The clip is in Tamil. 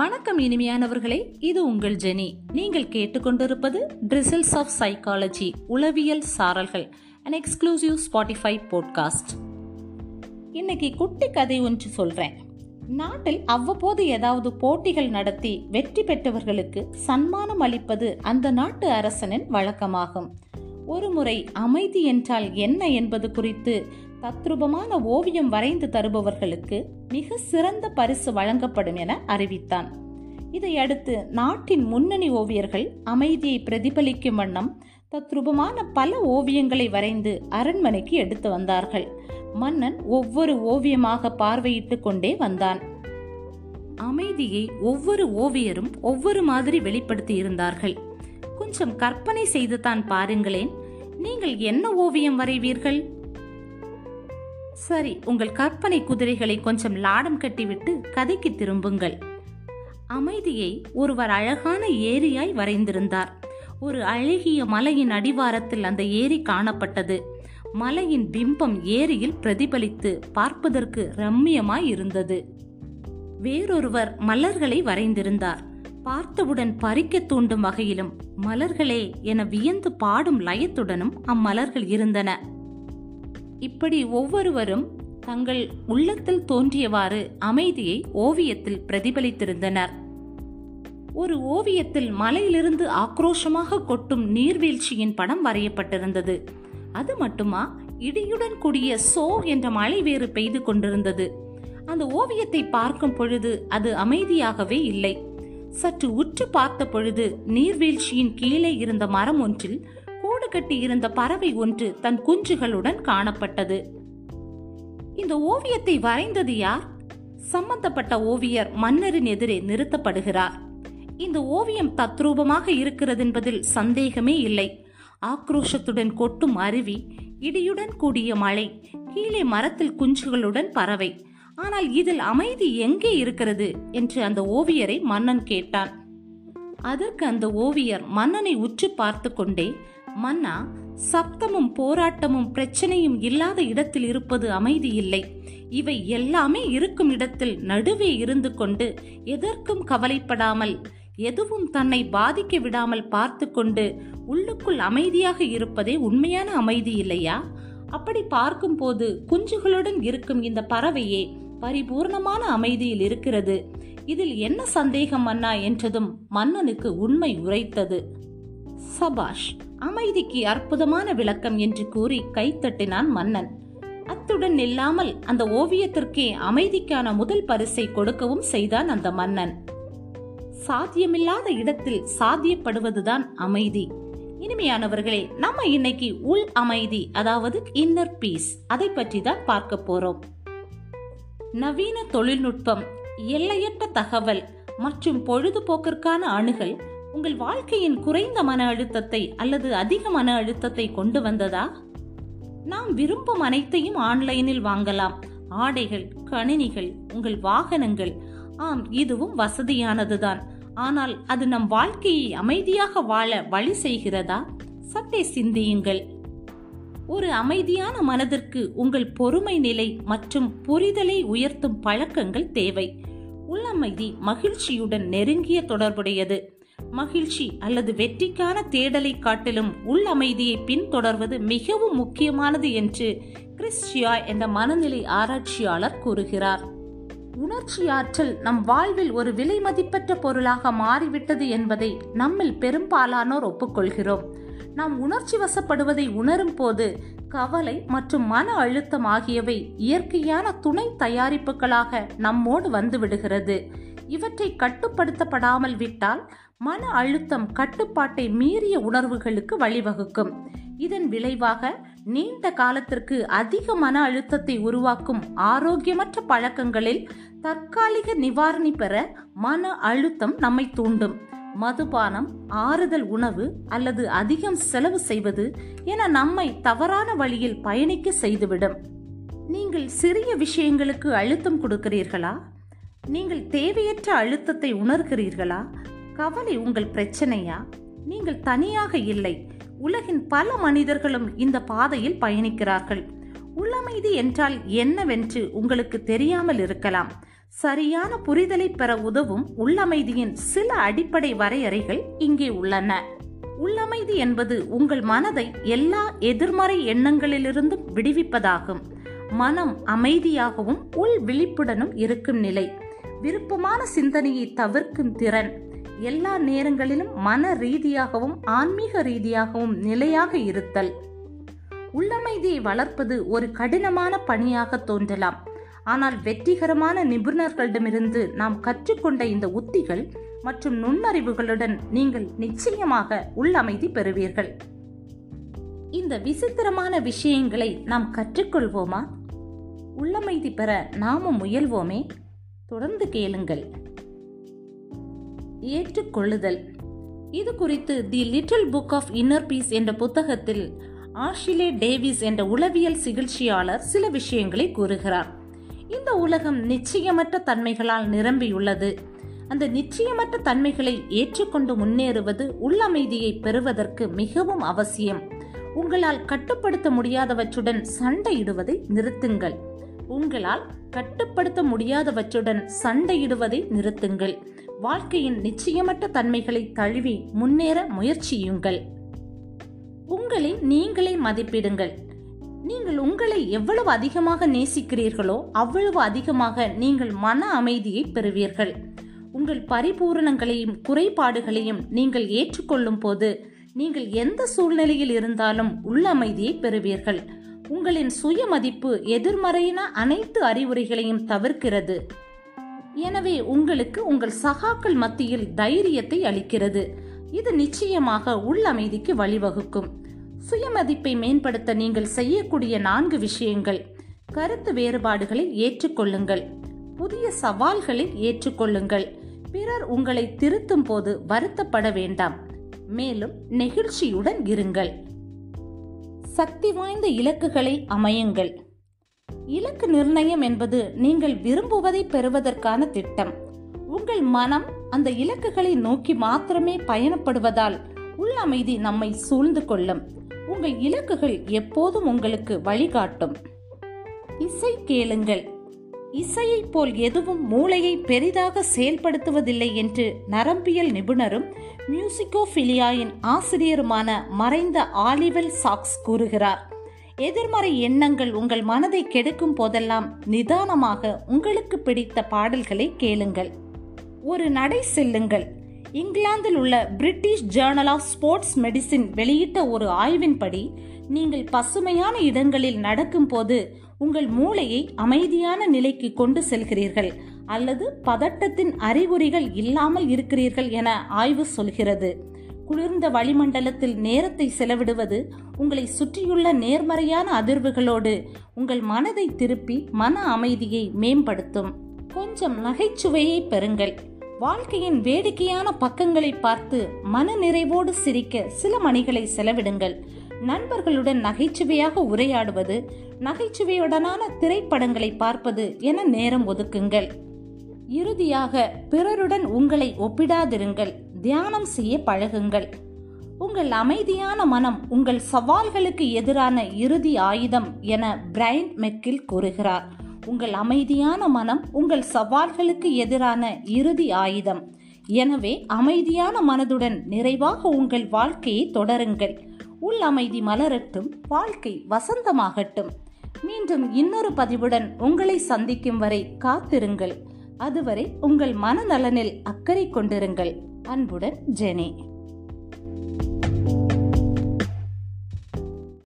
வணக்கம் இனிமையானவர்களே இது உங்கள் ஜெனி. நீங்கள் கேட்டுக்கொண்டிருப்பது ட்ரிசில்ஸ் ஆஃப் சைக்காலஜி உளவியல் சாரல்கள் அண்ட் எக்ஸ்க்ளூசிவ் ஸ்பாட்டிஃபை போட்காஸ்ட் இன்னைக்கு குட்டி கதை ஒன்று சொல்றேன். நாட்டில் அவ்வப்போது ஏதாவது போட்டிகள் நடத்தி வெற்றி பெற்றவர்களுக்கு சன்மானம் அளிப்பது அந்த நாட்டு அரசனின் வழக்கமாகும். ஒருமுறை அமைதி என்றால் என்ன என்பது குறித்து தத்ரூபமான ஓவியம் வரைந்து தருபவர்களுக்கு மிக சிறந்த பரிசு வழங்கப்படும் என அறிவித்தான். இதையடுத்து நாட்டின் முன்னணி ஓவியர்கள் அமைதியை பிரதிபலிக்கும் வண்ணம் தத்ரூபமான பல ஓவியங்களை வரைந்து அரண்மனைக்கு எடுத்து வந்தார்கள். மன்னன் ஒவ்வொரு ஓவியமாக பார்வையிட்டு கொண்டே வந்தான். அமைதியை ஒவ்வொரு ஓவியரும் ஒவ்வொரு மாதிரி வெளிப்படுத்தி இருந்தார்கள். கொஞ்சம் கற்பனை செய்து தான் பாருங்களேன் நீங்கள் என்ன ஓவியம் வரைவீர்கள்? சரி உங்கள் கற்பனை குதிரைகளை கொஞ்சம் லாடம் கட்டிவிட்டு கதைக்கு திரும்புங்கள். அமைதியை ஒருவர் அழகான ஏரியாய் வரைந்திருந்தார். ஒரு அழகிய மலையின் அடிவாரத்தில் அந்த ஏரி காணப்பட்டது. மலையின் பிம்பம் ஏரியில் பிரதிபலித்து பார்ப்பதற்கு ரம்மியமாய் இருந்தது. வேறொருவர் மலர்களை வரைந்திருந்தார். பார்த்தவுடன் பறிக்க தூண்டும் வகையிலும் மலர்களே என வியந்து பாடும் லயத்துடனும் அம்மலர்கள் இருந்தன. இப்படி ஒவ்வொருவரும் தங்கள் உள்ளத்தில் தோன்றியவாறு அமைதியை ஓவியத்தில் பிரதிபலித்திருந்தனர். ஒரு ஓவியத்தில் மலையிலிருந்து ஆக்ரோஷமாக கொட்டும் நீர்வீழ்ச்சியின் படம் வரையப்பட்டிருந்தது. அது மட்டுமா? இடியுடன் கூடிய சோ என்ற மழை வேறு பெய்து கொண்டிருந்தது. அந்த ஓவியத்தை பார்க்கும் பொழுது அது அமைதியாகவே இல்லை. சற்று உற்று பார்த்த பொழுது நீர்வீழ்ச்சியின் கீழே இருந்த மரம் ஒன்றில் கூடு கட்டி இருந்த பறவை ஒன்று தன் குஞ்சுகளுடன் காணப்பட்டது. இந்த ஓவியத்தை வரைந்தது யார்? சம்பந்தப்பட்ட ஓவியர் மன்னரின் எதிரே நிறுத்தப்படுகிறார். இந்த ஓவியம் தத்ரூபமாக இருக்கிறது என்பதில் சந்தேகமே இல்லை. ஆக்ரோஷத்துடன் கொட்டும் அருவி இடியுடன் கூடிய மழை கீழே மரத்தில் குஞ்சுகளுடன் பறவை. ஆனால் இதில் அமைதி எங்கே இருக்கிறது? என்று அந்த ஓவியரை மன்னன் கேட்டான். அதற்கு அந்த ஓவியர் மன்னனை உற்று பார்த்து கொண்டே மன்னா சப்தமும் போராட்டமும் பிரச்சனையும் இல்லாத இடத்தில் இருப்பது அமைதி இல்லை. இவை எல்லாமே இருக்கும் இடத்தில் நடுவே இருந்து கொண்டு எதற்கும் கவலைப்படாமல் எதுவும் தன்னை பாதிக்க விடாமல் பார்த்து கொண்டு உள்ளுக்குள் அமைதியாக இருப்பதே உண்மையான அமைதி இல்லையா? அப்படி பார்க்கும்போது குஞ்சுகளுடன் இருக்கும் இந்த பறவையே பரிபூர்ணமான அமைதியில் இருக்கிறது. இதில் என்ன சந்தேகம் மன்னா? என்றதும் மன்னனுக்கு உண்மை உரைத்தது. சபாஷ் அமைதிக்கு அற்புதமான விளக்கம் என்று கூறி கைத்தட்டினான் மன்னன். அத்துடன் நில்லாமல் அந்த ஓவியத்திற்கே அமைதிக்கான முதல் பரிசை கொடுக்கவும் செய்தான் அந்த மன்னன். சாத்தியமில்லாத இடத்தில் சாத்தியப்படுவதுதான் அமைதி. இனிமையானவர்களே நம்ம இன்னைக்கு உள் அமைதி அதாவது இன்னர் பீஸ் அதை பற்றி தான் பார்க்க போறோம். நவீன தொழில்நுட்பம் எல்லையற்ற தகவல் மற்றும் பொழுதுபோக்கிற்கான அணுகல் உங்கள் வாழ்க்கையின் குறைந்த மன அழுத்தத்தை அல்லது அதிக மன அழுத்தத்தை கொண்டு வந்ததா? நாம் விரும்பும் அனைத்தையும் ஆன்லைனில் வாங்கலாம். ஆடைகள் கணினிகள் உங்கள் வாகனங்கள். ஆம் இதுவும் வசதியானதுதான். ஆனால் அது நம் வாழ்க்கையை அமைதியாக வாழ வழி செய்கிறதா? சற்றே சிந்தியுங்கள். ஒரு அமைதியான மனதிற்கு உங்கள் பொறுமை நிலை மற்றும் புரிதலை உயர்த்தும் பழக்கங்கள் தேவை. உள்ளமைதி மகிழ்ச்சியுடன் நெருங்கிய தொடர்புடையது. மகிழ்ச்சி அல்லது வெற்றிக்கான தேடலை காட்டிலும் உள் அமைதியை பின்தொடர்வது மிகவும் முக்கியமானது என்று கிறிஸ்டியா என்ற மனநிலை ஆராய்ச்சியாளர் கூறுகிறார். உணர்ச்சி ஆற்றல் நம் வாழ்வில் ஒரு விலை மதிப்பற்ற பொருளாக மாறிவிட்டது என்பதை நம்மில் பெரும்பாலானோர் ஒப்புக்கொள்கிறோம். நாம் உணர்ச்சி வசப்படுவதை உணரும் போது கவலை மற்றும் மன அழுத்தம் ஆகியவை இயற்கையான துணை தயாரிப்புகளாக நம்மோடு வந்துவிடுகிறது இவற்றை கட்டுப்படுத்தப்படாமல் விட்டால் மன அழுத்தம் கட்டுப்பாட்டை மீறிய உணர்வுகளுக்கு வழிவகுக்கும். இதன் விளைவாக நீண்ட காலத்திற்கு அதிக மன அழுத்தத்தை உருவாக்கும் ஆரோக்கியமற்ற பழக்கங்களில் தற்காலிக நிவாரணி பெற மன அழுத்தம் நம்மை தூண்டும். மதுபானம் ஆறுதல் உணவு அல்லது அதிகம் செலவு செய்வது என நம்மை தவறான வழியில் பயணிக்க செய்துவிடும். நீங்கள் சிறிய விஷயங்களுக்கு அழுத்தம் கொடுக்கிறீர்களா? நீங்கள் தேவையற்ற அழுத்தத்தை உணர்கிறீர்களா? கவலை உங்கள் பிரச்சனையா? நீங்கள் தனியாக இல்லை. உலகின் பல மனிதர்களும் இந்த பாதையில் பயணிக்கிறார்கள். உள்ளமைதி என்றால் என்னவென்று உங்களுக்கு தெரியாமல் இருக்கலாம். சரியான புரிதலை பெற உதவும் உள்ளமைதியின் சில அடிப்படை வரையறைகள் இங்கே உள்ளன. உள்ளமைதி என்பது உங்கள் மனதை எல்லா எதிர்மறை எண்ணங்களிலிருந்தும் விடுவிப்பதாகும். மனம் அமைதியாகவும் உள் விழிப்புடனும் இருக்கும் நிலை. விருப்பமான சிந்தனையை தவிர்க்கும் திறன் எல்லா நேரங்களிலும் மன ரீதியாகவும் ஆன்மீக ரீதியாகவும் நிலையாக இருத்தல். உள்ளமைதியை வளர்ப்பது ஒரு கடினமான பணியாக தோன்றலாம். ஆனால் வெற்றிகரமான நிபுணர்களிடமிருந்து நாம் கற்றுக்கொண்ட இந்த உத்திகள் மற்றும் நுண்ணறிவுகளுடன் நீங்கள் நிச்சயமாக உள்ளமைதி பெறுவீர்கள். இந்த விசித்திரமான விஷயங்களை நாம் கற்றுக்கொள்வோமா? உள்ளமைதி பெற நாமும் முயல்வோமே. தொடர்ந்து கேளுங்கள். ஏற்றுக்கொள்ளுதல். இது குறித்து The Little Book of Inner Peace என்ற புத்தகத்தில் ஆஷிலே டேவிஸ் என்ற உளவியல் சிகிச்சையாளர் சில விஷயங்களை கூறுகிறார். இந்த உலகம் நிச்சயமற்ற தன்மைகளால் நிரம்பியுள்ளது. அந்த நிச்சயமற்ற தன்மைகளை ஏற்றுக்கொண்டு முன்னேறுவது உள்ளமைதியை பெறுவதற்கு மிகவும் அவசியம். உங்களால் கட்டுப்படுத்த முடியாதவற்றுடன் சண்டையிடுவதை நிறுத்துங்கள். உங்களால் கட்டுப்படுத்த முடியாதவற்றுடன் சண்டையிடுவதை நிறுத்துங்கள். வாழ்க்கையின் நிச்சயமற்ற தன்மைகளை தழுவி முன்னேற முயற்சியுங்கள். உங்களை நீங்களே மதிப்பிடுங்கள். நீங்கள் உங்களை எவ்வளவு அதிகமாக நேசிக்கிறீர்களோ அவ்வளவு அதிகமாக நீங்கள் மன அமைதியை பெறுவீர்கள். உங்கள் பரிபூரணங்களையும் குறைபாடுகளையும் நீங்கள் ஏற்றுக்கொள்ளும் போது நீங்கள் எந்த சூழ்நிலையில் இருந்தாலும் உள்ள அமைதியை பெறுவீர்கள். உங்களின் சுயமதிப்பு எதிர்மறையின அனைத்து அறிவுரைகளையும் தவிர்க்கிறது. எனவே உங்களுக்கு உங்கள் சகாக்கள் மத்தியில் தைரியத்தை அளிக்கிறது. இது நிச்சயமாக உள்ளமைதிக்கு வழிவகுக்கும். சுயமதிப்பை மேம்படுத்த நீங்கள் செய்யக்கூடிய நான்கு விஷயங்கள். கருத்து வேறுபாடுகளை ஏற்றுக்கொள்ளுங்கள். புதிய சவால்களை ஏற்றுக்கொள்ளுங்கள். பிறர் உங்களை திருத்தும் போது வருத்தப்பட வேண்டாம். மேலும் நெகிழ்ச்சியுடன் இருங்கள். சக்தி வாய்ந்த இலக்குகளை அமையுங்கள். இலக்கு நிர்ணயம் என்பது நீங்கள் விரும்புவதை பெறுவதற்கான திட்டம். உங்கள் மனம் அந்த இலக்குகளை நோக்கி மாத்திரமே பயணப்படுவதால் உள்ளமைதி நம்மை சூழ்ந்து கொள்ளும். உங்கள் இலக்குகள் எப்போதும் உங்களுக்கு வழிகாட்டும். இசை கேளுங்கள். இசையைப் போல் எதுவும் மூளையை பெரிதாக செயல்படுத்துவதில்லை என்று நரம்பியல் நிபுணரும் மியூசிகோபிலியாயின் ஆசிரியருமான மறைந்த ஆலிவல் சாக்ஸ் கூறுகிறார் எதிர்மறை எண்ணங்கள் உங்கள் மனதை கெடுக்கும் போதெல்லாம் நிதானமாக உங்களுக்கு பிடித்த பாடல்களை கேளுங்கள். ஒரு நடை செல்லுங்கள். இங்கிலாந்தில் உள்ள British Journal of Sports Medicine வெளியிட்ட ஒரு ஆய்வின்படி நீங்கள் பசுமையான இடங்களில் நடக்கும்போது உங்கள் மூளையை அமைதியான நிலைக்கு கொண்டு செல்கிறீர்கள் அல்லது பதட்டத்தின் அறிகுறிகள் இல்லாமல் இருக்கிறீர்கள் என ஆய்வு சொல்கிறது. குளிர்ந்த வளிமண்டலத்தில் நேரத்தை செலவிடுவது உங்களை சுற்றியுள்ள நேர்மறையான அதிர்வுகளோடு உங்கள் மனதை திருப்பி மன அமைதியை மேம்படுத்தும். கொஞ்சம் நகைச்சுவையை பெறுங்கள். வாழ்க்கையின் வேடிக்கையான பக்கங்களை பார்த்து மன நிறைவோடு சிரிக்க சில மணிகளை செலவிடுங்கள். நண்பர்களுடன் நகைச்சுவையாக உரையாடுவது நகைச்சுவையுடனான திரைப்படங்களை பார்ப்பது என நேரம் ஒதுக்குங்கள். இறுதியாக பிறருடன் உங்களை ஒப்பிடாதிருங்கள் தியானம் செய்ய பழகுங்கள். உங்கள் அமைதியான மனம் உங்கள் சவால்களுக்கு எதிரான இறுதி ஆயுதம் என பிரைன் மெக்கில் கூறுகிறார். உங்கள் அமைதியான மனம் உங்கள் சவால்களுக்கு எதிரான இறுதி ஆயுதம். எனவே அமைதியான மனதுடன் நிறைவாக உங்கள் வாழ்க்கையை தொடருங்கள். உள் அமைதி மலரட்டும் வாழ்க்கை வசந்தமாகட்டும். மீண்டும் இன்னொரு பதிவுடன் உங்களை சந்திக்கும் வரை காத்திருங்கள். அதுவரை உங்கள் மனநலனில் அக்கறை கொண்டிருங்கள். அன்புடன் ஜெனே.